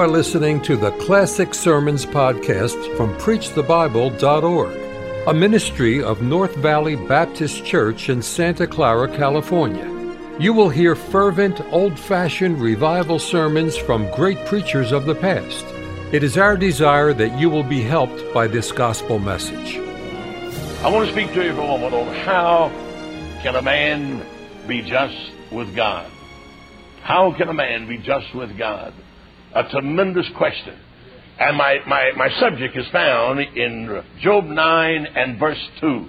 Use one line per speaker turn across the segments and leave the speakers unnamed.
are listening to the Classic Sermons podcast from PreachTheBible.org, a ministry of North Valley Baptist Church in Santa Clara, California. You will hear fervent, old fashioned revival sermons from great preachers of the past. It is our desire that you will be helped by this gospel message.
I want to speak to you for a moment on how can a man be just with God? How can a man be just with God? A tremendous question. And my, my, my subject is found in Job 9 and verse 2.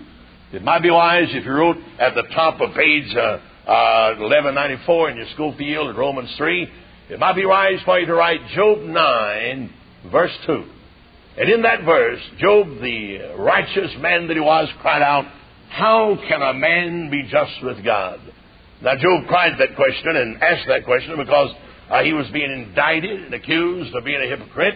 It might be wise if you wrote at the top of page uh, uh, 1194 in your Scofield in Romans 3. It might be wise for you to write Job 9, verse 2. And in that verse, Job, the righteous man that he was, cried out, How can a man be just with God? Now, Job cried that question and asked that question because uh, he was being indicted and accused of being a hypocrite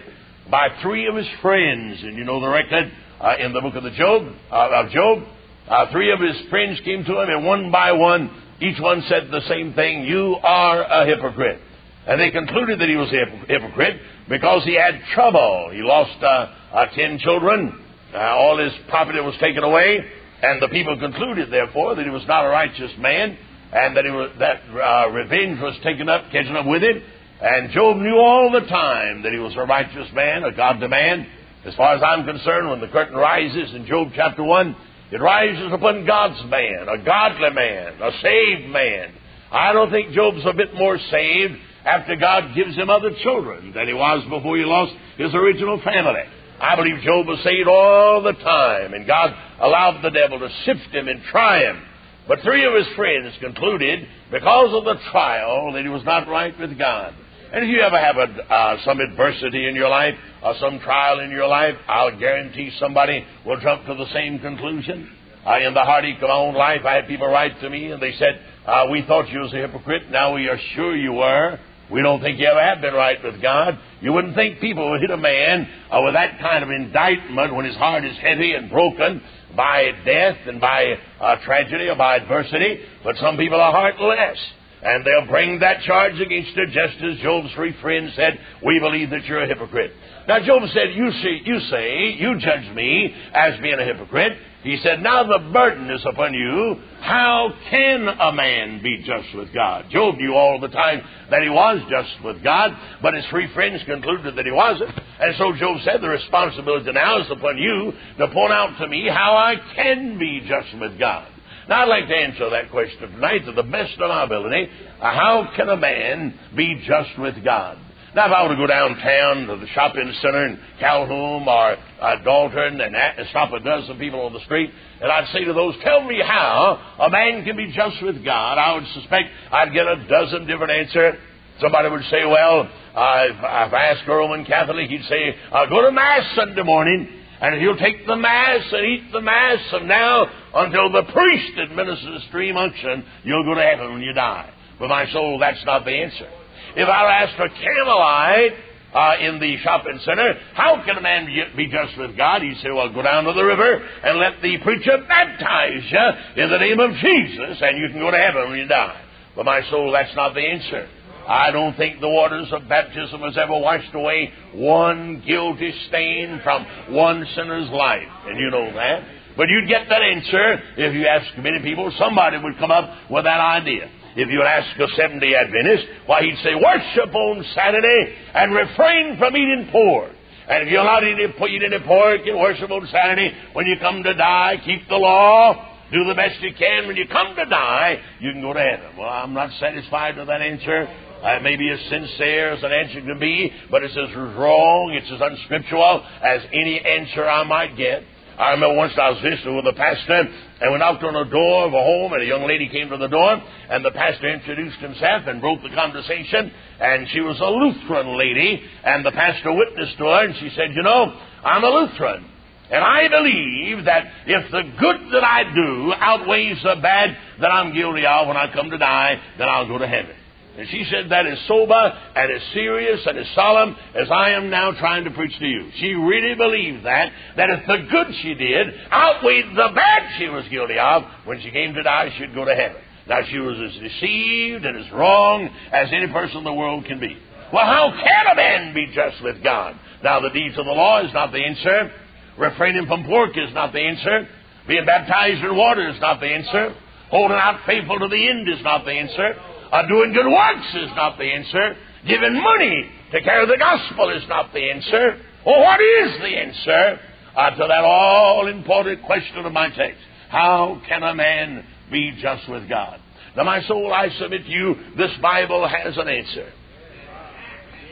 by three of his friends. And you know the record uh, in the book of the Job uh, of Job. Uh, three of his friends came to him, and one by one, each one said the same thing: "You are a hypocrite." And they concluded that he was a hypocrite because he had trouble. He lost uh, uh, ten children. all his property was taken away, and the people concluded, therefore, that he was not a righteous man and that, that uh, revenge was taken up, catching up with him. And Job knew all the time that he was a righteous man, a godly man. As far as I'm concerned, when the curtain rises in Job chapter 1, it rises upon God's man, a godly man, a saved man. I don't think Job's a bit more saved after God gives him other children than he was before he lost his original family. I believe Job was saved all the time, and God allowed the devil to sift him and try him but three of his friends concluded, because of the trial, that he was not right with God. And if you ever have a, uh, some adversity in your life or some trial in your life, I'll guarantee somebody will jump to the same conclusion. Uh, in the heartache of my own life, I had people write to me and they said, uh, We thought you was a hypocrite. Now we are sure you were. We don't think you ever have been right with God. You wouldn't think people would hit a man uh, with that kind of indictment when his heart is heavy and broken by death and by uh, tragedy or by adversity, but some people are heartless. And they'll bring that charge against you just as Job's three friends said, We believe that you're a hypocrite. Now, Job said, You, see, you say, you judge me as being a hypocrite. He said, Now the burden is upon you. How can a man be just with God? Job knew all the time that he was just with God, but his three friends concluded that he wasn't. And so Job said, The responsibility now is upon you to point out to me how I can be just with God. Now, I'd like to answer that question tonight to the best of my ability. Uh, how can a man be just with God? Now, if I were to go downtown to the shopping center in Calhoun or uh, Dalton and stop a dozen people on the street, and I'd say to those, Tell me how a man can be just with God, I would suspect I'd get a dozen different answers. Somebody would say, Well, I've, asked a Roman Catholic, he'd say, I'll go to Mass Sunday morning. And you'll take the Mass and eat the Mass and now until the priest administers extreme unction, you'll go to heaven when you die. But my soul, that's not the answer. If I ask for Campbellite uh, in the shopping center, how can a man be just with God? He'd say, well, go down to the river and let the preacher baptize you in the name of Jesus, and you can go to heaven when you die. But my soul, that's not the answer. I don't think the waters of baptism has ever washed away one guilty stain from one sinner's life. And you know that. But you'd get that answer if you asked many people. Somebody would come up with that idea. If you ask a Seventh day Adventist, why, he'd say, worship on Saturday and refrain from eating pork. And if you're not eating, eating pork and worship on Saturday, when you come to die, keep the law, do the best you can. When you come to die, you can go to heaven. Well, I'm not satisfied with that answer. Uh, it may be as sincere as an answer can be, but it's as wrong, it's as unscriptural as any answer I might get. I remember once I was visiting with a pastor, and we knocked on the door of a home, and a young lady came to the door, and the pastor introduced himself and broke the conversation, and she was a Lutheran lady, and the pastor witnessed to her, and she said, You know, I'm a Lutheran. And I believe that if the good that I do outweighs the bad that I'm guilty of when I come to die, then I'll go to heaven. And she said that as sober and as serious and as solemn as I am now trying to preach to you. She really believed that, that if the good she did outweighed the bad she was guilty of, when she came to die, she'd go to heaven. Now, she was as deceived and as wrong as any person in the world can be. Well, how can a man be just with God? Now, the deeds of the law is not the answer. Refraining from pork is not the answer. Being baptized in water is not the answer. Holding out faithful to the end is not the answer. Uh, doing good works is not the answer. Giving money to carry the gospel is not the answer. Well, what is the answer uh, to that all important question of my text? How can a man be just with God? Now, my soul, I submit to you, this Bible has an answer.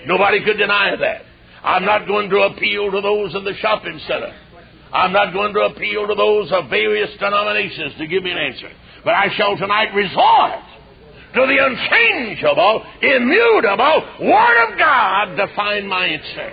Nobody could deny that. I'm not going to appeal to those in the shopping center. I'm not going to appeal to those of various denominations to give me an answer. But I shall tonight resort to the unchangeable, immutable Word of God to find my answer.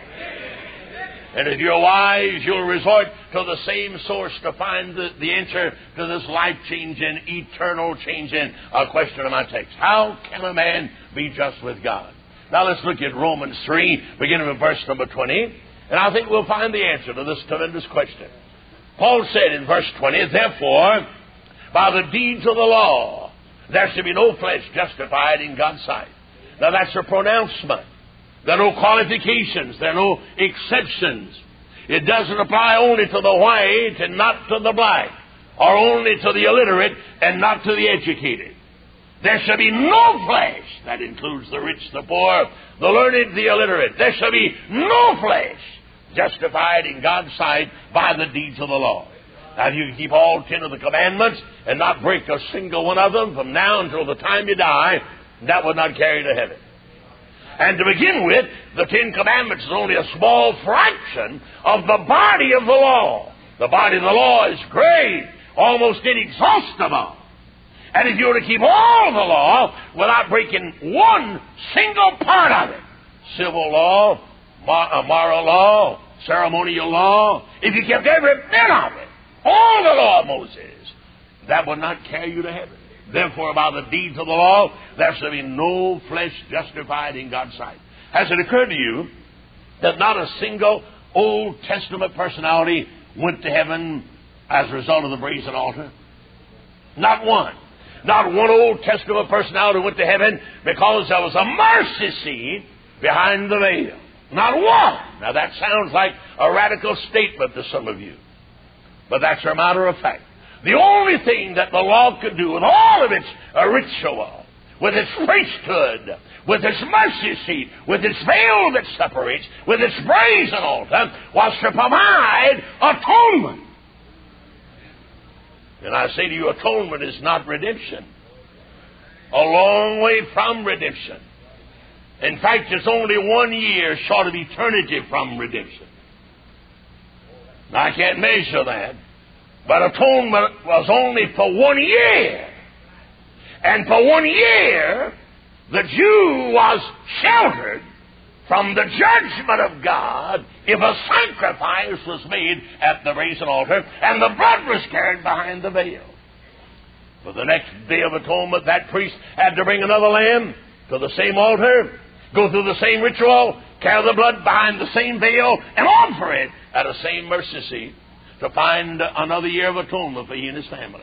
And if you're wise, you'll resort to the same source to find the, the answer to this life changing, eternal changing uh, question of my text. How can a man be just with God? Now let's look at Romans 3, beginning with verse number 20, and I think we'll find the answer to this tremendous question. Paul said in verse 20, Therefore, by the deeds of the law, there shall be no flesh justified in God's sight. Now that's a pronouncement. There are no qualifications. There are no exceptions. It doesn't apply only to the white and not to the black, or only to the illiterate and not to the educated. There shall be no flesh, that includes the rich, the poor, the learned, the illiterate. There shall be no flesh justified in God's sight by the deeds of the law. Now, if you can keep all ten of the commandments and not break a single one of them from now until the time you die, that would not carry to heaven. And to begin with, the Ten Commandments is only a small fraction of the body of the law. The body of the law is great, almost inexhaustible. And if you were to keep all the law without breaking one single part of it, civil law, uh, moral law, ceremonial law, if you kept every bit of it, all the law of Moses, that would not carry you to heaven. Therefore, by the deeds of the law, there shall be no flesh justified in God's sight. Has it occurred to you that not a single Old Testament personality went to heaven as a result of the brazen altar? Not one. Not one Old Testament personality went to heaven because there was a mercy seat behind the veil. Not one. Now that sounds like a radical statement to some of you. But that's a matter of fact. The only thing that the law could do with all of its uh, ritual, with its priesthood, with its mercy seat, with its veil that separates, with its brazen altar, was to provide atonement. And I say to you, atonement is not redemption. A long way from redemption. In fact, it's only one year short of eternity from redemption. Now, I can't measure that. But atonement was only for one year. And for one year, the Jew was sheltered from the judgment of God if a sacrifice was made at the brazen altar and the blood was carried behind the veil. For the next day of atonement, that priest had to bring another lamb to the same altar, go through the same ritual, carry the blood behind the same veil, and offer it at the same mercy seat to find another year of atonement for he and his family.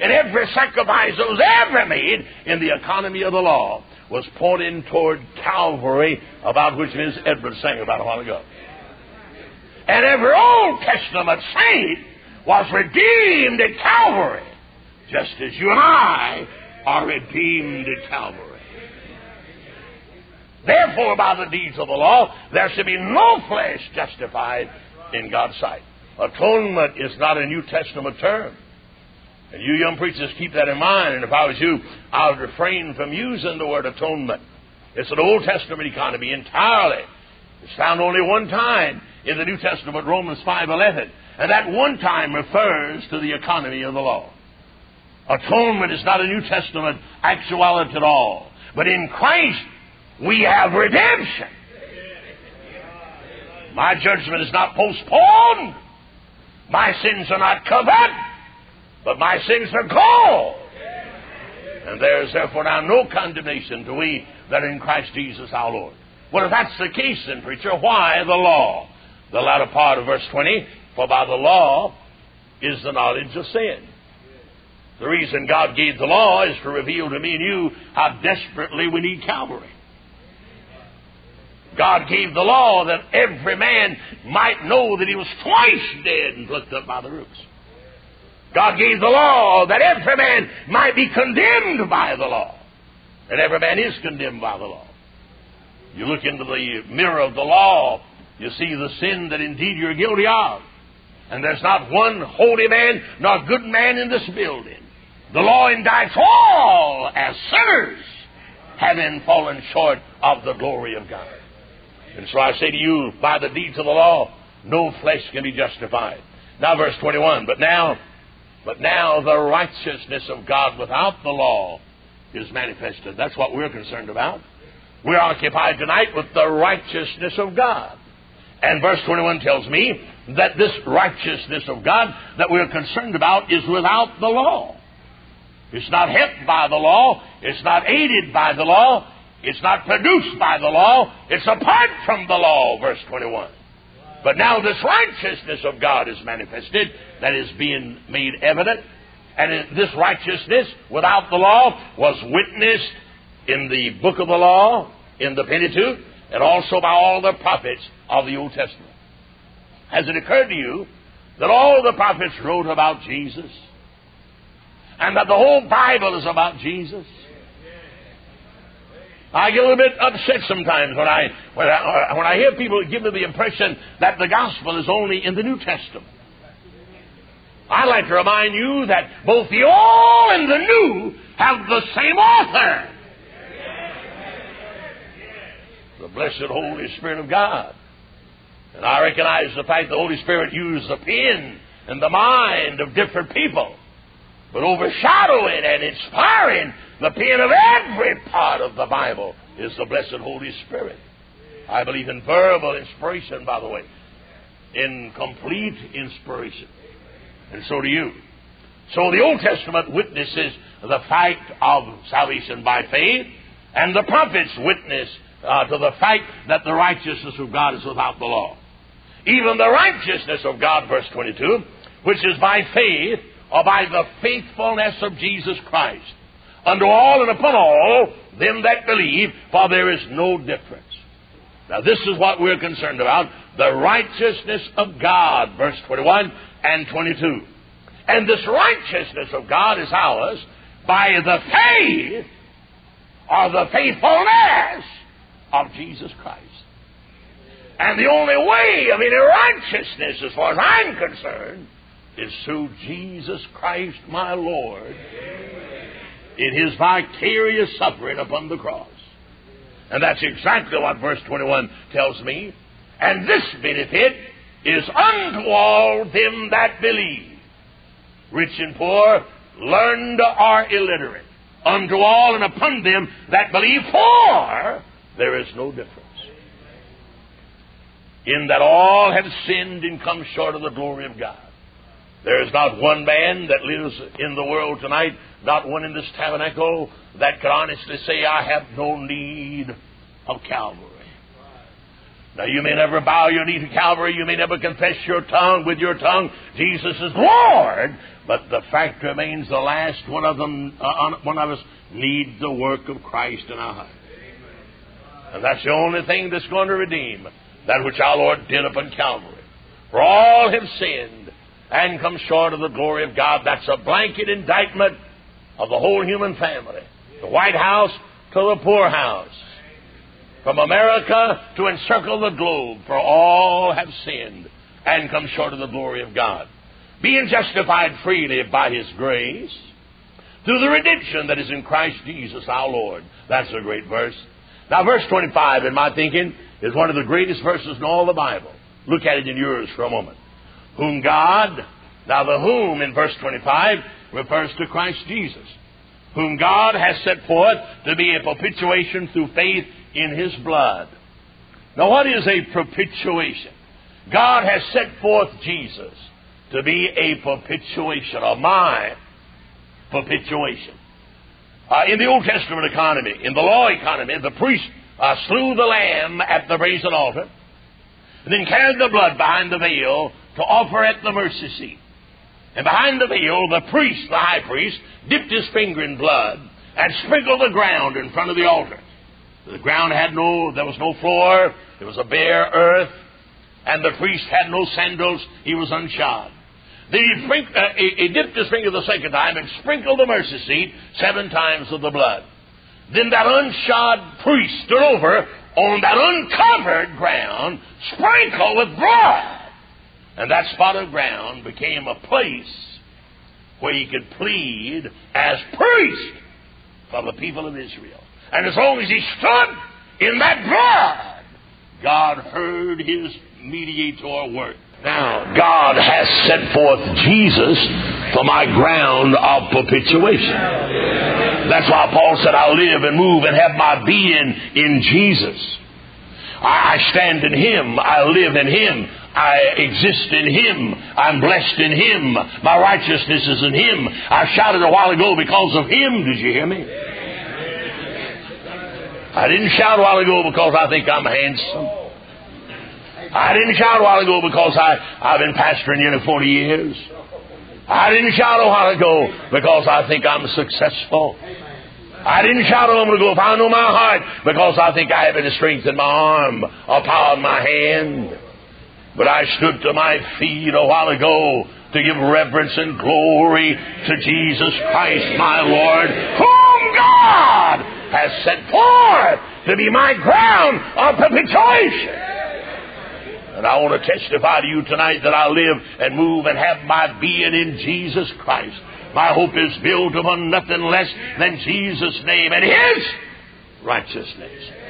And every sacrifice that was ever made in the economy of the law was pointing toward Calvary, about which Ms. Edwards sang about a while ago. And every Old Testament saint was redeemed at Calvary, just as you and I are redeemed at Calvary. Therefore, by the deeds of the law, there should be no flesh justified in God's sight. Atonement is not a New Testament term. And you young preachers keep that in mind. And if I was you, I would refrain from using the word atonement. It's an Old Testament economy entirely. It's found only one time in the New Testament, Romans 5.11. And that one time refers to the economy of the law. Atonement is not a New Testament actuality at all. But in Christ, we have redemption. My judgment is not postponed. My sins are not covered, but my sins are gone. And there is therefore now no condemnation to we that are in Christ Jesus our Lord. Well, if that's the case, then, preacher, why the law? The latter part of verse 20, for by the law is the knowledge of sin. The reason God gave the law is to reveal to me and you how desperately we need Calvary. God gave the law that every man might know that he was twice dead and plucked up by the roots. God gave the law that every man might be condemned by the law. And every man is condemned by the law. You look into the mirror of the law, you see the sin that indeed you're guilty of. And there's not one holy man nor good man in this building. The law indicts all as sinners, having fallen short of the glory of God. And so I say to you, by the deeds of the law, no flesh can be justified. Now, verse 21. But now, but now the righteousness of God without the law is manifested. That's what we're concerned about. We're occupied tonight with the righteousness of God. And verse 21 tells me that this righteousness of God that we're concerned about is without the law. It's not helped by the law. It's not aided by the law. It's not produced by the law. It's apart from the law, verse 21. But now this righteousness of God is manifested, that is being made evident. And this righteousness without the law was witnessed in the book of the law, in the Pentateuch, and also by all the prophets of the Old Testament. Has it occurred to you that all the prophets wrote about Jesus? And that the whole Bible is about Jesus? I get a little bit upset sometimes when I, when I, uh, when I hear people give me the impression that the gospel is only in the New Testament. I'd like to remind you that both the Old and the New have the same author. The blessed Holy Spirit of God. And I recognize the fact the Holy Spirit used the pen and the mind of different people. But overshadowing and inspiring the pen of every part of the Bible is the blessed Holy Spirit. I believe in verbal inspiration, by the way, in complete inspiration. And so do you. So the Old Testament witnesses the fact of salvation by faith, and the prophets witness uh, to the fact that the righteousness of God is without the law. Even the righteousness of God, verse 22, which is by faith or by the faithfulness of Jesus Christ unto all and upon all them that believe, for there is no difference. Now, this is what we're concerned about the righteousness of God, verse 21 and 22. And this righteousness of God is ours by the faith or the faithfulness of Jesus Christ. And the only way of any righteousness, as far as I'm concerned, is through Jesus Christ my Lord in his vicarious suffering upon the cross. And that's exactly what verse 21 tells me. And this benefit is unto all them that believe, rich and poor, learned or illiterate, unto all and upon them that believe, for there is no difference. In that all have sinned and come short of the glory of God. There is not one man that lives in the world tonight, not one in this tabernacle, that can honestly say, I have no need of Calvary. Now, you may never bow your knee to Calvary. You may never confess your tongue with your tongue, Jesus is Lord. But the fact remains the last one of them, uh, one of us needs the work of Christ in our heart. And that's the only thing that's going to redeem that which our Lord did upon Calvary. For all have sinned and come short of the glory of God. That's a blanket indictment of the whole human family. The White House to the poorhouse. From America to encircle the globe, for all have sinned and come short of the glory of God. Being justified freely by His grace through the redemption that is in Christ Jesus our Lord. That's a great verse. Now, verse 25, in my thinking, is one of the greatest verses in all the Bible. Look at it in yours for a moment whom God, now the whom in verse 25 refers to Christ Jesus, whom God has set forth to be a propitiation through faith in his blood. Now, what is a propitiation? God has set forth Jesus to be a propitiation, or my propitiation. Uh, in the Old Testament economy, in the law economy, the priest uh, slew the lamb at the brazen altar, and then carried the blood behind the veil to offer at the mercy seat. And behind the veil, the priest, the high priest, dipped his finger in blood and sprinkled the ground in front of the altar. The ground had no, there was no floor. It was a bare earth. And the priest had no sandals. He was unshod. Then he, uh, he dipped his finger the second time and sprinkled the mercy seat seven times with the blood. Then that unshod priest stood over on that uncovered ground, sprinkled with blood. And that spot of ground became a place where he could plead as priest for the people of Israel. And as long as he stood in that blood, God heard his mediator work. Now, God has set forth Jesus for my ground of propitiation. That's why Paul said, I live and move and have my being in Jesus. I stand in Him. I live in Him. I exist in Him. I'm blessed in Him. My righteousness is in Him. I shouted a while ago because of Him. Did you hear me? I didn't shout a while ago because I think I'm handsome. I didn't shout a while ago because I, I've been pastoring you for 40 years. I didn't shout a while ago because I think I'm successful. I didn't shout a moment ago if I know my heart because I think I have any strength in my arm or power in my hand. But I stood to my feet a while ago to give reverence and glory to Jesus Christ, my Lord, whom God has set forth to be my ground of propitiation. And I want to testify to you tonight that I live and move and have my being in Jesus Christ. My hope is built upon nothing less than Jesus' name and His righteousness.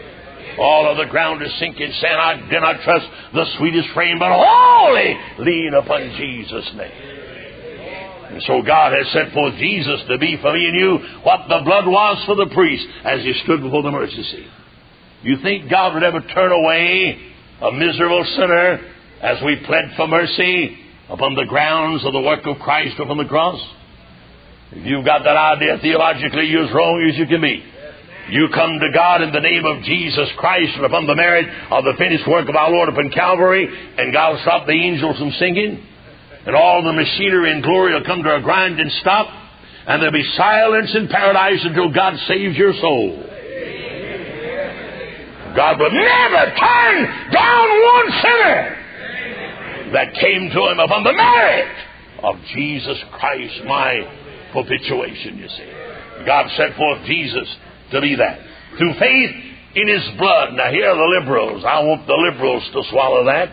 All of the ground is sinking sand. I do not trust the sweetest frame, but wholly lean upon Jesus' name. And so God has sent forth Jesus to be for me and you what the blood was for the priest as he stood before the mercy seat. You think God would ever turn away a miserable sinner as we pled for mercy upon the grounds of the work of Christ upon the cross? If you've got that idea theologically, you're as wrong as you can be. You come to God in the name of Jesus Christ and upon the merit of the finished work of our Lord upon Calvary, and God will stop the angels from singing, and all the machinery and glory will come to a grind and stop, and there'll be silence in paradise until God saves your soul. God will never turn down one sinner that came to him upon the merit of Jesus Christ, my propitiation, you see. God sent forth Jesus to be that. Through faith in his blood. Now, here are the liberals. I want the liberals to swallow that.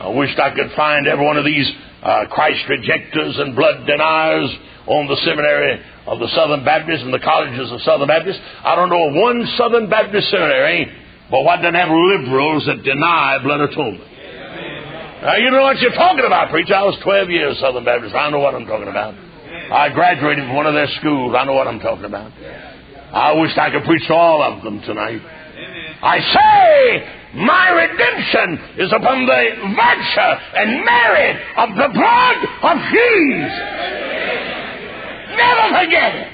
I wished I could find every one of these uh, Christ rejectors and blood deniers on the seminary of the Southern Baptists and the colleges of Southern Baptists. I don't know one Southern Baptist seminary, but what doesn't have liberals that deny blood atonement. Now, you know what you're talking about, preacher. I was 12 years Southern Baptist. I know what I'm talking about. I graduated from one of their schools. I know what I'm talking about. I wish I could preach all of them tonight. I say, my redemption is upon the virtue and merit of the blood of Jesus. Never forget it.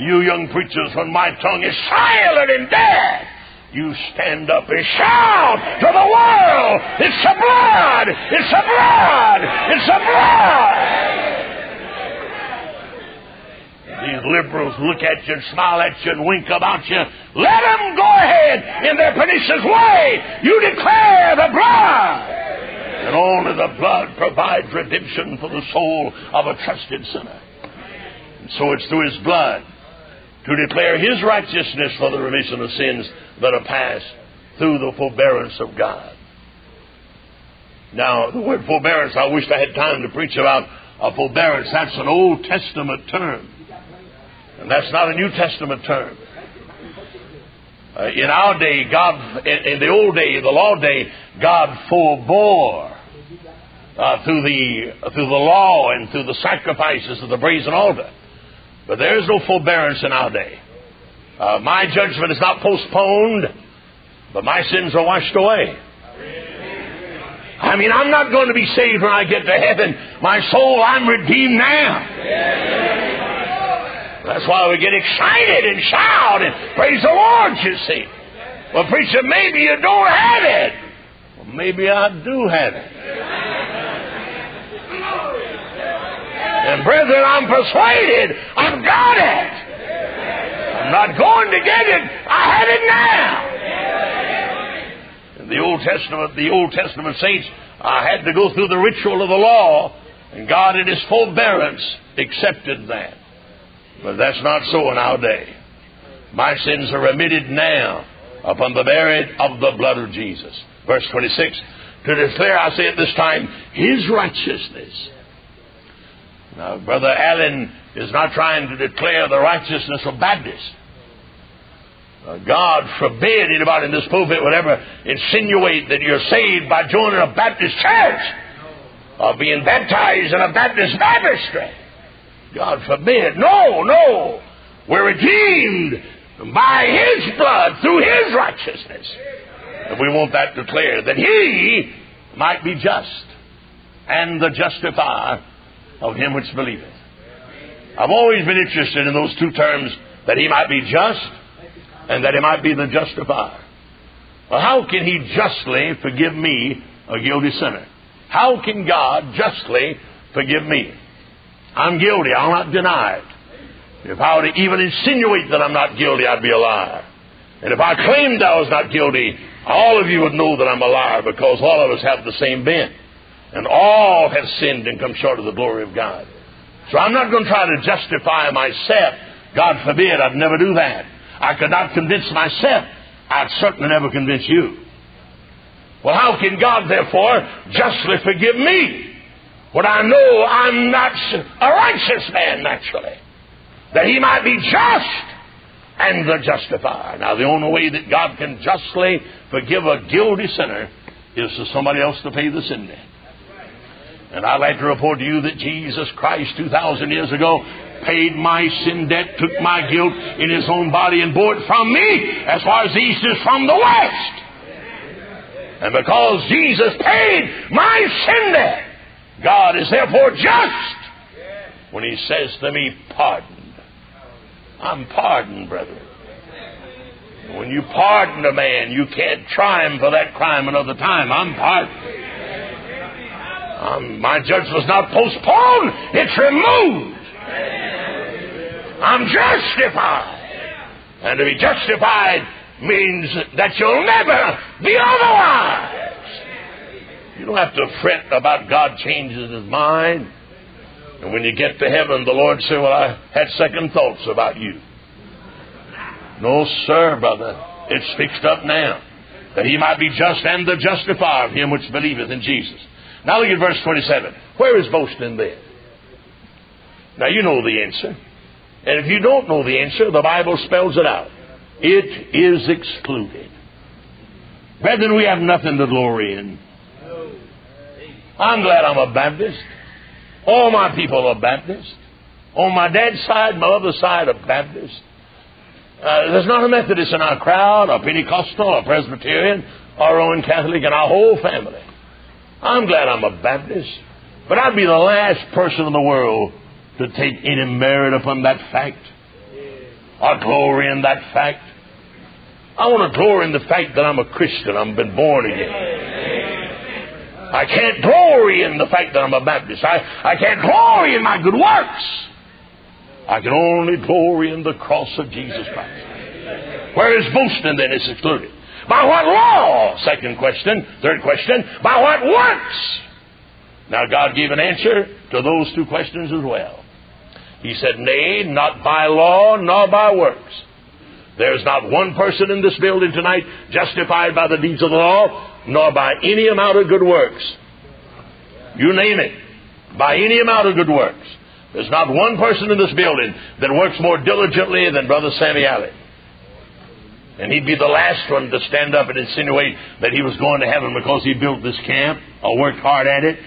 You young preachers, when my tongue is silent and dead, you stand up and shout to the world, it's the blood! It's the blood! It's the blood! These liberals look at you and smile at you and wink about you. Let them go ahead in their pernicious way. You declare the blood. And only the blood provides redemption for the soul of a trusted sinner. And so it's through his blood to declare his righteousness for the remission of sins that are passed through the forbearance of God. Now, the word forbearance, I wish I had time to preach about a forbearance. That's an Old Testament term. And that's not a New Testament term. Uh, in our day, God, in, in, the old day, the law day, God forbore uh, through the through the law and through the sacrifices of the brazen altar. But there is no forbearance in our day. Uh, my judgment is not postponed, but my sins are washed away. I mean, I'm not going to be saved when I get to heaven. My soul, I'm redeemed now. That's why we get excited and shout and praise the Lord, you see. Well, preacher, maybe you don't have it. Well, maybe I do have it. And brethren, I'm persuaded I've got it. I'm not going to get it. I have it now. In the Old Testament, the Old Testament saints I had to go through the ritual of the law, and God in His forbearance accepted that. But that's not so in our day. My sins are remitted now upon the merit of the blood of Jesus. Verse 26 To declare, I say at this time, His righteousness. Now, Brother Allen is not trying to declare the righteousness of Baptists. God forbid anybody in this pulpit would ever insinuate that you're saved by joining a Baptist church or being baptized in a Baptist baptistry. God forbid. No, no. We're redeemed by His blood through His righteousness. And we want that declared that He might be just and the justifier of him which believeth. I've always been interested in those two terms that He might be just and that He might be the justifier. Well, how can He justly forgive me, a guilty sinner? How can God justly forgive me? I'm guilty. I'll not deny it. If I were to even insinuate that I'm not guilty, I'd be a liar. And if I claimed I was not guilty, all of you would know that I'm a liar because all of us have the same bent. And all have sinned and come short of the glory of God. So I'm not going to try to justify myself. God forbid, I'd never do that. I could not convince myself. I'd certainly never convince you. Well, how can God, therefore, justly forgive me when I know I'm not a righteous man naturally? that he might be just and the justifier. Now, the only way that God can justly forgive a guilty sinner is for somebody else to pay the sin debt. And I'd like to report to you that Jesus Christ, 2,000 years ago, paid my sin debt, took my guilt in his own body, and bore it from me as far as the east is from the west. And because Jesus paid my sin debt, God is therefore just when he says to me, Pardon I'm pardoned, brethren. When you pardon a man, you can't try him for that crime another time. I'm pardoned. Um, my judgment was not postponed, it's removed. I'm justified. And to be justified means that you'll never be otherwise. You don't have to fret about God changes his mind. And when you get to heaven, the Lord say, Well, I had second thoughts about you. No, sir, brother. It's fixed up now. That he might be just and the justifier of him which believeth in Jesus. Now look at verse 27. Where is boasting then? Now you know the answer. And if you don't know the answer, the Bible spells it out. It is excluded. Brethren, we have nothing to glory in. I'm glad I'm a Baptist. All my people are Baptist. On my dad's side, my other side are Baptist. Uh, there's not a Methodist in our crowd, or Pentecostal, or Presbyterian, or Roman Catholic in our whole family. I'm glad I'm a Baptist. But I'd be the last person in the world to take any merit upon that fact, or glory in that fact. I want to glory in the fact that I'm a Christian. I've been born again. I can't glory in the fact that I'm a Baptist. I, I can't glory in my good works. I can only glory in the cross of Jesus Christ. Where is boasting then? It's excluded. By what law? Second question. Third question. By what works? Now, God gave an answer to those two questions as well. He said, Nay, not by law, nor by works. There's not one person in this building tonight justified by the deeds of the law, nor by any amount of good works. You name it. By any amount of good works. There's not one person in this building that works more diligently than Brother Sammy Alley. And he'd be the last one to stand up and insinuate that he was going to heaven because he built this camp or worked hard at it.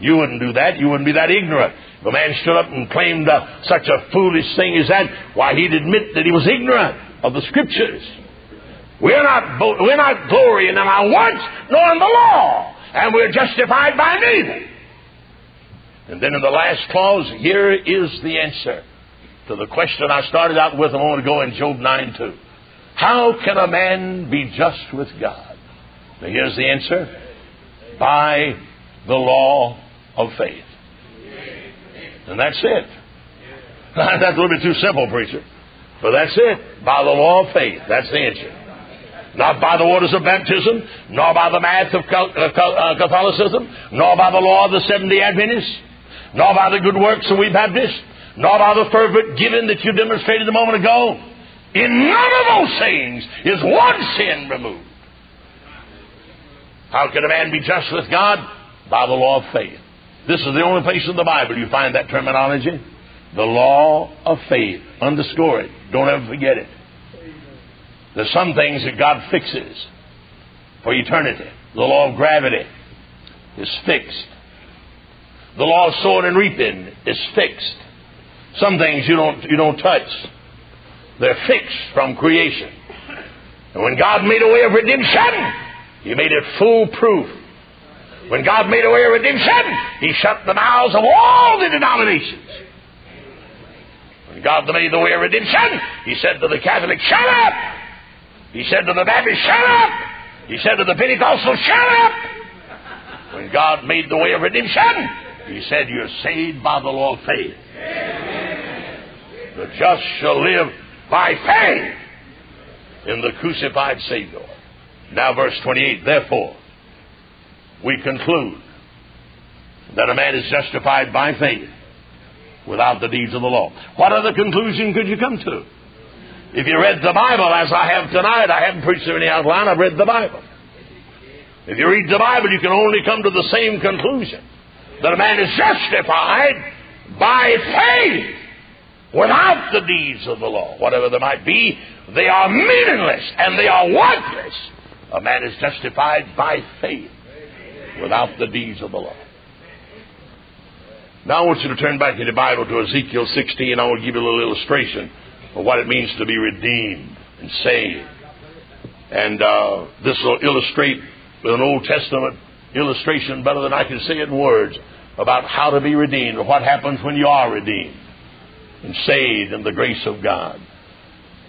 You wouldn't do that. You wouldn't be that ignorant. If a man stood up and claimed uh, such a foolish thing as that, why, he'd admit that he was ignorant of the Scriptures. We're not, we're not glorying in our works nor in the law, and we're justified by neither. And then in the last clause, here is the answer to the question I started out with a moment ago in Job 9 2. How can a man be just with God? Now here's the answer by the law of faith. And that's it. That's a little bit too simple, preacher. But that's it. By the law of faith. That's the answer. Not by the waters of baptism, nor by the math of uh, uh, Catholicism, nor by the law of the Seventh-day Adventists, nor by the good works of we Baptists, nor by the fervent giving that you demonstrated a moment ago. In none of those things is one sin removed. How can a man be just with God? By the law of faith. This is the only place in the Bible you find that terminology. The law of faith. Underscore it. Don't ever forget it. There's some things that God fixes for eternity. The law of gravity is fixed. The law of sowing and reaping is fixed. Some things you don't, you don't touch. They're fixed from creation. And when God made a way of redemption, He made it foolproof. When God made a way of redemption, He shut the mouths of all the denominations. When God made the way of redemption, He said to the Catholic, shut up! He said to the Baptist, shut up! He said to the Pentecostal, shut up! When God made the way of redemption, He said, you're saved by the law of faith. The just shall live by faith in the crucified Savior. Now, verse 28 Therefore, we conclude that a man is justified by faith without the deeds of the law. What other conclusion could you come to? If you read the Bible as I have tonight, I haven't preached any outline, I've read the Bible. If you read the Bible, you can only come to the same conclusion that a man is justified by faith without the deeds of the law. Whatever they might be, they are meaningless and they are worthless. A man is justified by faith without the deeds of the law. Now I want you to turn back in the Bible to Ezekiel 16. I want to give you a little illustration of what it means to be redeemed and saved. And uh, this will illustrate with an Old Testament illustration better than I can say it in words about how to be redeemed or what happens when you are redeemed and saved in the grace of God.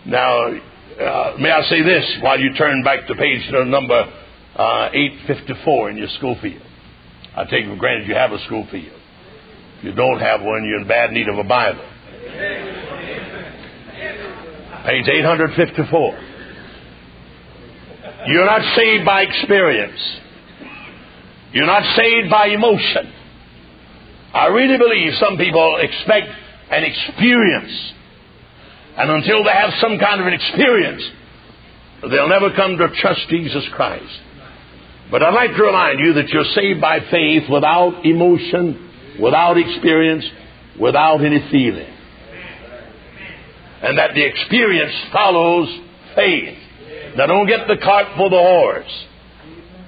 Now, uh, may I say this while you turn back to page number uh, 854 in your Scofield? I take for granted you have a Scofield. If you don't have one, you're in bad need of a Bible. Page 854. You're not saved by experience. You're not saved by emotion. I really believe some people expect an experience. And until they have some kind of an experience, they'll never come to trust Jesus Christ. But I'd like to remind you that you're saved by faith without emotion, without experience, without any feeling. And that the experience follows faith. Now don't get the cart for the horse.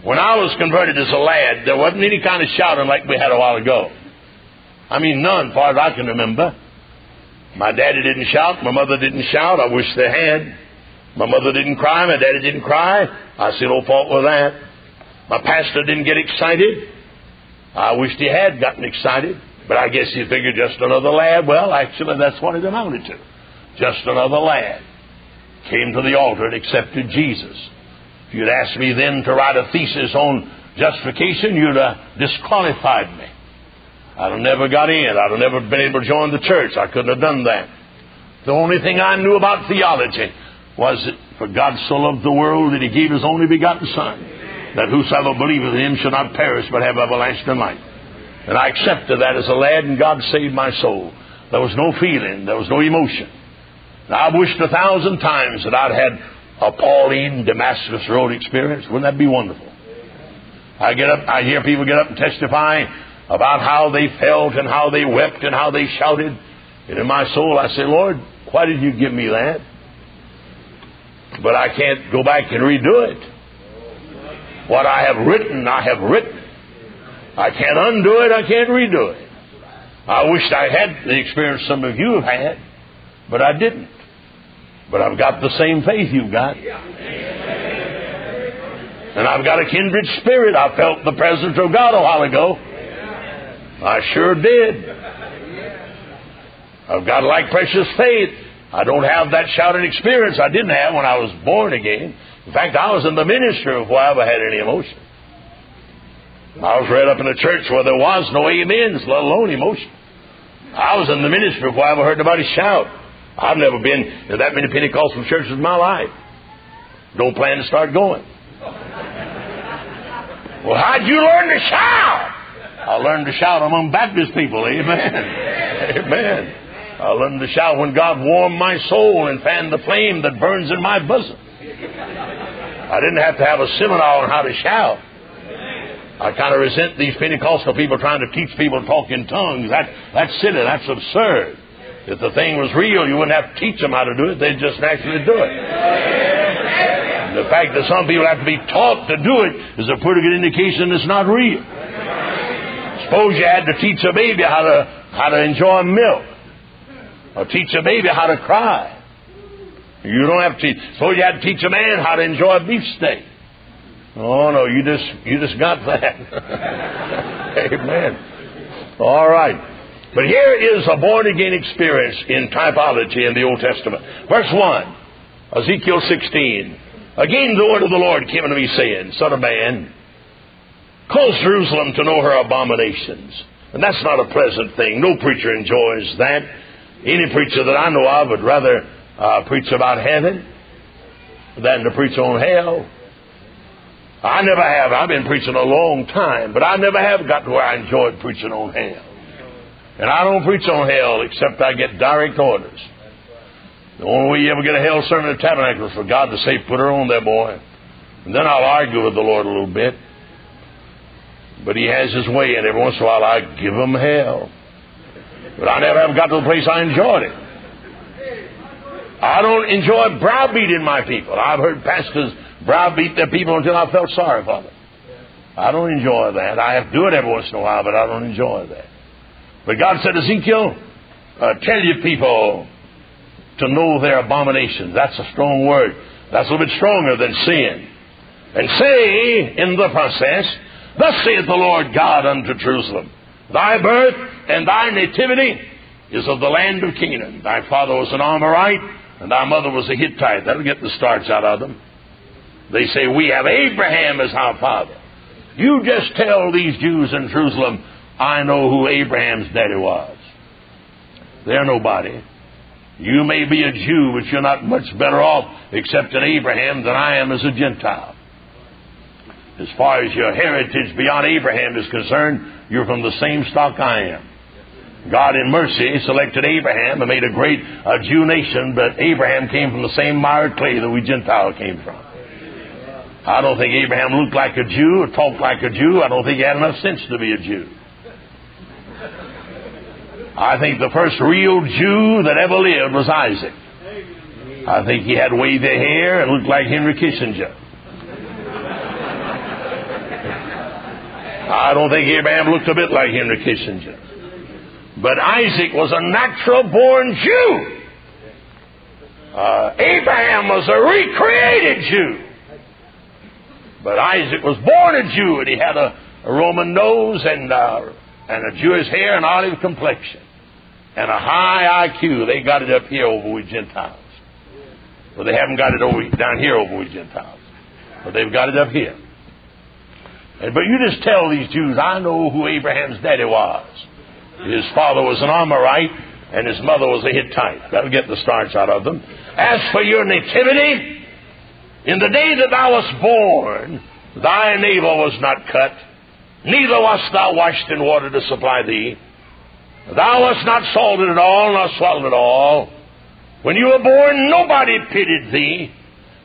When I was converted as a lad, there wasn't any kind of shouting like we had a while ago. I mean, none, far as I can remember. My daddy didn't shout. My mother didn't shout. I wish they had. My mother didn't cry. My daddy didn't cry. I see no oh, fault with that. My pastor didn't get excited. I wished he had gotten excited. But I guess he figured just another lad. Well, actually, that's what it amounted to. Just another lad. Came to the altar and accepted Jesus. If you'd asked me then to write a thesis on justification, you'd have disqualified me. I'd have never got in. I'd have never been able to join the church. I couldn't have done that. The only thing I knew about theology was that for God so loved the world that he gave his only begotten Son, that whosoever believeth in him shall not perish but have everlasting life. And I accepted that as a lad, and God saved my soul. There was no feeling, there was no emotion. Now, I wished a thousand times that I'd had a Pauline Damascus Road experience. Wouldn't that be wonderful? I get up, I hear people get up and testify about how they felt and how they wept and how they shouted. And in my soul, I say, Lord, why did you give me that? But I can't go back and redo it. What I have written, I have written. I can't undo it, I can't redo it. I wished I had the experience some of you have had, but I didn't. But I've got the same faith you've got. And I've got a kindred spirit. I felt the presence of God a while ago. I sure did. I've got like precious faith. I don't have that shouting experience I didn't have when I was born again. In fact, I was in the ministry before I ever had any emotion. I was read up in a church where there was no amens, let alone emotion. I was in the ministry before I ever heard anybody shout. I've never been in that many Pentecostal churches in my life. Don't plan to start going. Well, how'd you learn to shout? I learned to shout among Baptist people. Amen. Amen. I learned to shout when God warmed my soul and fanned the flame that burns in my bosom. I didn't have to have a seminar on how to shout. I kind of resent these Pentecostal people trying to teach people to talk in tongues. That, that's silly. That's absurd. If the thing was real, you wouldn't have to teach them how to do it. They'd just naturally do it. And the fact that some people have to be taught to do it is a pretty good indication it's not real. Suppose you had to teach a baby how to, how to enjoy milk, or teach a baby how to cry. You don't have to teach. You had to teach a man how to enjoy a beefsteak. Oh no, you just you just got that. Amen. All right. But here is a born again experience in typology in the Old Testament. Verse 1, Ezekiel 16. Again, the word of the Lord came unto me, saying, Son of man, cause Jerusalem to know her abominations. And that's not a pleasant thing. No preacher enjoys that. Any preacher that I know of would rather uh, preach about heaven than to preach on hell. I never have. I've been preaching a long time, but I never have got to where I enjoyed preaching on hell. And I don't preach on hell except I get direct orders. The only way you ever get a hell sermon at the tabernacle is for God to say, put her on there, boy. And then I'll argue with the Lord a little bit. But he has his way, and every once in a while I give him hell. But I never have got to the place I enjoyed it. I don't enjoy browbeating my people. I've heard pastors browbeat their people until I felt sorry for them. I don't enjoy that. I have to do it every once in a while, but I don't enjoy that. But God said, to Ezekiel, uh, tell your people to know their abominations. That's a strong word. That's a little bit stronger than sin. And say in the process, Thus saith the Lord God unto Jerusalem, Thy birth and thy nativity is of the land of Canaan. Thy father was an Amorite, and our mother was a Hittite. That'll get the starch out of them. They say, We have Abraham as our father. You just tell these Jews in Jerusalem, I know who Abraham's daddy was. They're nobody. You may be a Jew, but you're not much better off except in Abraham than I am as a Gentile. As far as your heritage beyond Abraham is concerned, you're from the same stock I am. God in mercy selected Abraham and made a great uh, Jew nation, but Abraham came from the same mired clay that we Gentile came from. I don't think Abraham looked like a Jew or talked like a Jew. I don't think he had enough sense to be a Jew. I think the first real Jew that ever lived was Isaac. I think he had wavy hair and looked like Henry Kissinger. I don't think Abraham looked a bit like Henry Kissinger. But Isaac was a natural born Jew. Uh, Abraham was a recreated Jew. But Isaac was born a Jew and he had a, a Roman nose and, uh, and a Jewish hair and olive complexion and a high IQ. They got it up here over with Gentiles. Well, they haven't got it over down here over with Gentiles, but they've got it up here. And, but you just tell these Jews, I know who Abraham's daddy was. His father was an Amorite, and his mother was a Hittite. That'll get the starch out of them. As for your nativity, in the day that thou wast born, thy navel was not cut, neither wast thou washed in water to supply thee. Thou wast not salted at all, nor swallowed at all. When you were born, nobody pitied thee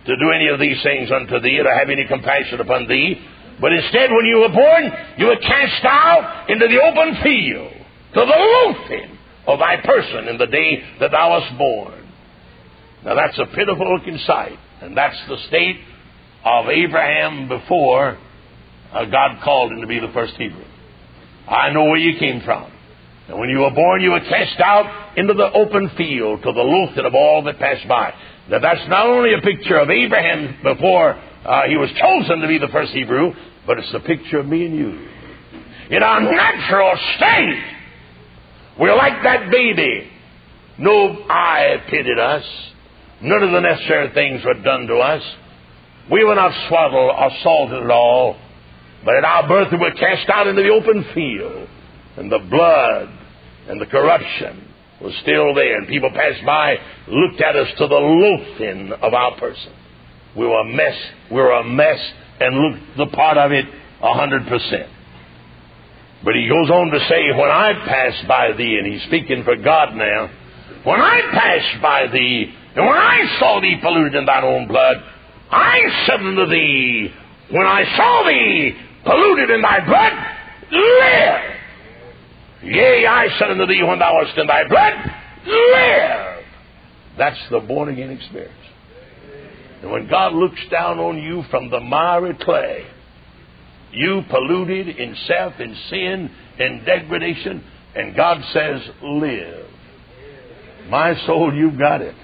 to do any of these things unto thee, or to have any compassion upon thee. But instead, when you were born, you were cast out into the open field, to the loathing of thy person in the day that thou wast born. Now that's a pitiful looking sight, and that's the state of Abraham before uh, God called him to be the first Hebrew. I know where you came from. And when you were born, you were cast out into the open field to the loathing of all that passed by. Now, that's not only a picture of Abraham before uh, he was chosen to be the first Hebrew, but it's a picture of me and you. In our natural state, we're like that baby. No eye pitied us. None of the necessary things were done to us. We were not swaddled or salted at all. But at our birth, we were cast out into the open field. And the blood and the corruption was still there, and people passed by, looked at us to the loathing of our person. We were a mess. We were a mess, and looked the part of it a hundred percent. But he goes on to say, When I pass by thee, and he's speaking for God now, when I passed by thee, and when I saw thee polluted in thine own blood, I said unto thee, when I saw thee polluted in thy blood, live. Yea, I said unto thee when thou wast in thy blood, live. That's the born again experience. And when God looks down on you from the miry clay, you polluted in self, in sin, in degradation, and God says, live. My soul, you've got it.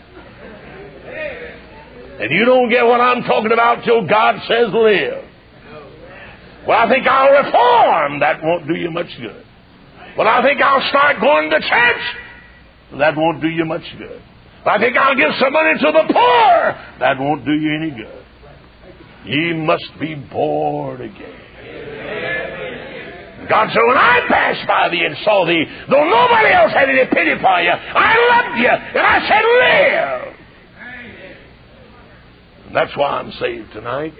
And you don't get what I'm talking about till God says live. Well, I think I'll reform. That won't do you much good. Well, I think I'll start going to church. That won't do you much good. I think I'll give some money to the poor. That won't do you any good. Ye must be born again. God said, when I passed by thee and saw thee, though nobody else had any pity for you, I loved you, and I said, live. And that's why I'm saved tonight.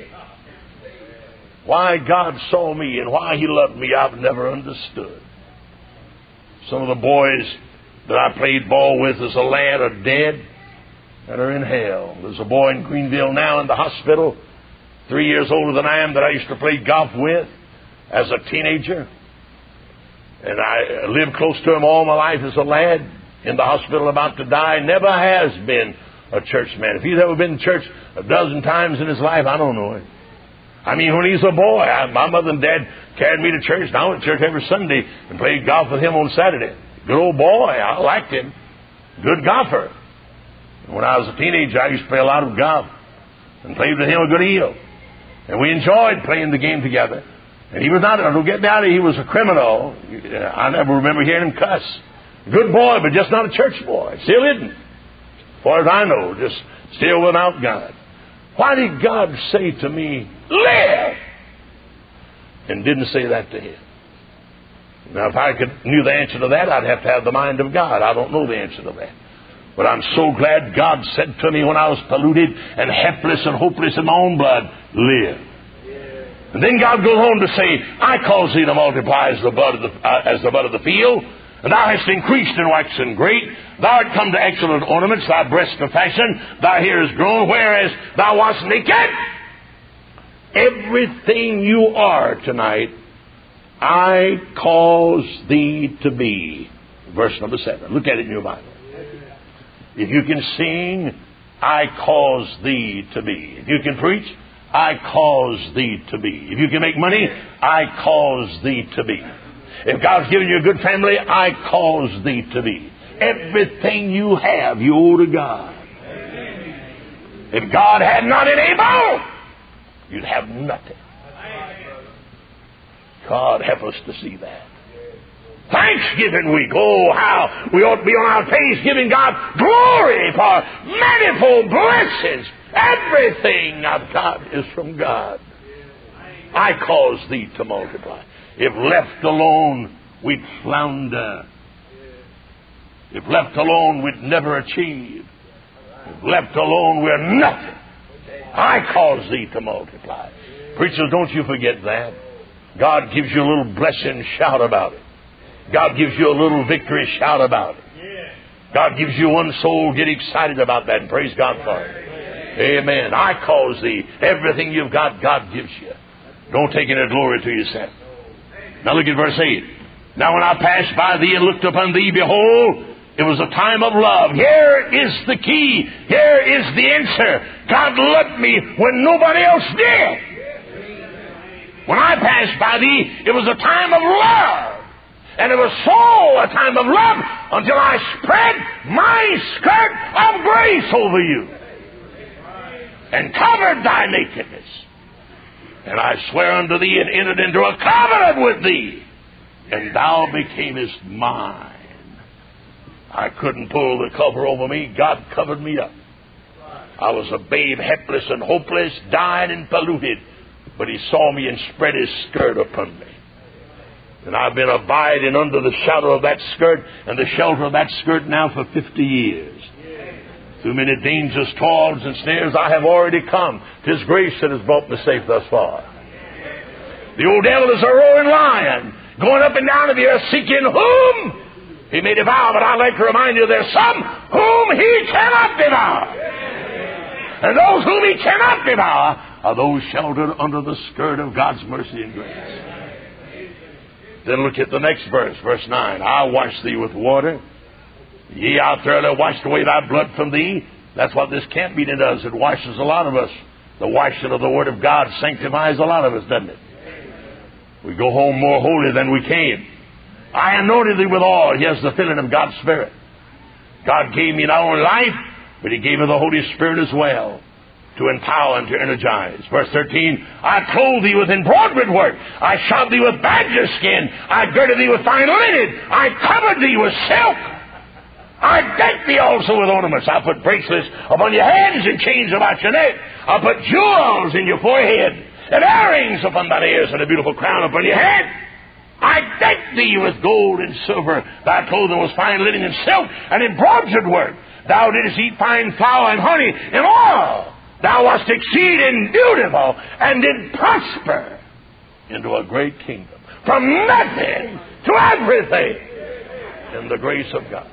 Why God saw me and why He loved me, I've never understood. Some of the boys that I played ball with as a lad are dead and are in hell. There's a boy in Greenville now in the hospital, three years older than I am, that I used to play golf with as a teenager. And I lived close to him all my life as a lad in the hospital about to die. Never has been a church man. If he's ever been to church a dozen times in his life, I don't know it. I mean, when he's a boy, I, my mother and dad carried me to church, and I went to church every Sunday and played golf with him on Saturday. Good old boy. I liked him. Good golfer. When I was a teenager, I used to play a lot of golf and played with him a good deal. And we enjoyed playing the game together. And he was not, don't get of he was a criminal. Uh, I never remember hearing him cuss. Good boy, but just not a church boy. Still isn't. As far as I know, just still without God. Why did God say to me, live? And didn't say that to him. Now, if I could knew the answer to that, I'd have to have the mind of God. I don't know the answer to that. But I'm so glad God said to me when I was polluted and helpless and hopeless in my own blood, live. And then God goes on to say, I cause thee to multiply as the bud of the, uh, as the bud of the field, and thou hast increased in waxen great. Thou art come to excellent ornaments, thy breast to fashion, thy hair is grown, whereas thou wast naked. Everything you are tonight, I cause thee to be. Verse number seven. Look at it in your Bible. If you can sing, I cause thee to be. If you can preach, I cause thee to be. If you can make money, I cause thee to be. If God's given you a good family, I cause thee to be. Everything you have, you owe to God. If God had not enabled, you'd have nothing. God help us to see that. Thanksgiving week. Oh, how we ought to be on our face giving God glory for manifold blessings. Everything I've got is from God. I cause thee to multiply. If left alone, we'd flounder. If left alone, we'd never achieve. If left alone, we're nothing. I cause thee to multiply. Preachers, don't you forget that. God gives you a little blessing, shout about it. God gives you a little victory, shout about it. God gives you one soul, get excited about that and praise God for it. Amen. I cause thee. Everything you've got, God gives you. Don't take any glory to yourself. Now look at verse 8. Now when I passed by thee and looked upon thee, behold, it was a time of love. Here is the key. Here is the answer. God loved me when nobody else did. When I passed by thee, it was a time of love. And it was so a time of love until I spread my skirt of grace over you and covered thy nakedness. And I swear unto thee and entered into a covenant with thee, and thou becamest mine. I couldn't pull the cover over me. God covered me up. I was a babe, helpless and hopeless, dying and polluted, but He saw me and spread His skirt upon me. And I've been abiding under the shadow of that skirt and the shelter of that skirt now for 50 years. Through many dangers, toils, and snares I have already come. Tis grace that has brought me safe thus far. The old devil is a roaring lion, going up and down in the earth seeking whom he may devour, but I'd like to remind you there's some whom he cannot devour. And those whom he cannot devour are those sheltered under the skirt of God's mercy and grace. Then look at the next verse, verse 9. I wash thee with water. Ye out there that washed away thy blood from thee. That's what this camp meeting does. It washes a lot of us. The washing of the Word of God sanctifies a lot of us, doesn't it? We go home more holy than we came. I anointed thee with oil. He has the filling of God's Spirit. God gave me not only life, but He gave me the Holy Spirit as well to empower and to energize. Verse 13, I clothed thee with embroidered work. I shod thee with badger skin. I girded thee with fine linen. I covered thee with silk. I decked thee also with ornaments. I put bracelets upon your hands and chains about your neck. I put jewels in your forehead and earrings upon thy ears and a beautiful crown upon your head. I decked thee with gold and silver. Thy clothing was fine linen and silk and embroidered work. Thou didst eat fine flour and honey and oil. Thou wast exceeding beautiful and did prosper into a great kingdom. From nothing to everything in the grace of God.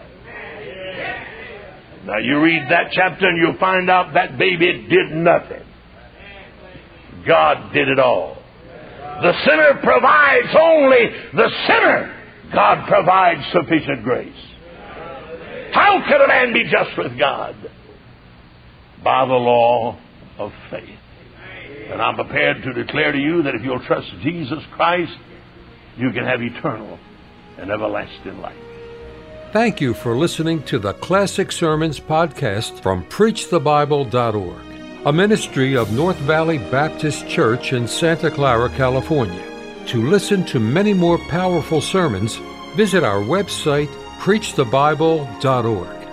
Now you read that chapter and you'll find out that baby did nothing. God did it all. The sinner provides only the sinner. God provides sufficient grace. How can a man be just with God? By the law of faith. And I'm prepared to declare to you that if you'll trust Jesus Christ, you can have eternal and everlasting life.
Thank you for listening to the Classic Sermons podcast from PreachTheBible.org a ministry of North Valley Baptist Church in Santa Clara, California. To listen to many more powerful sermons, visit our website, preachthebible.org.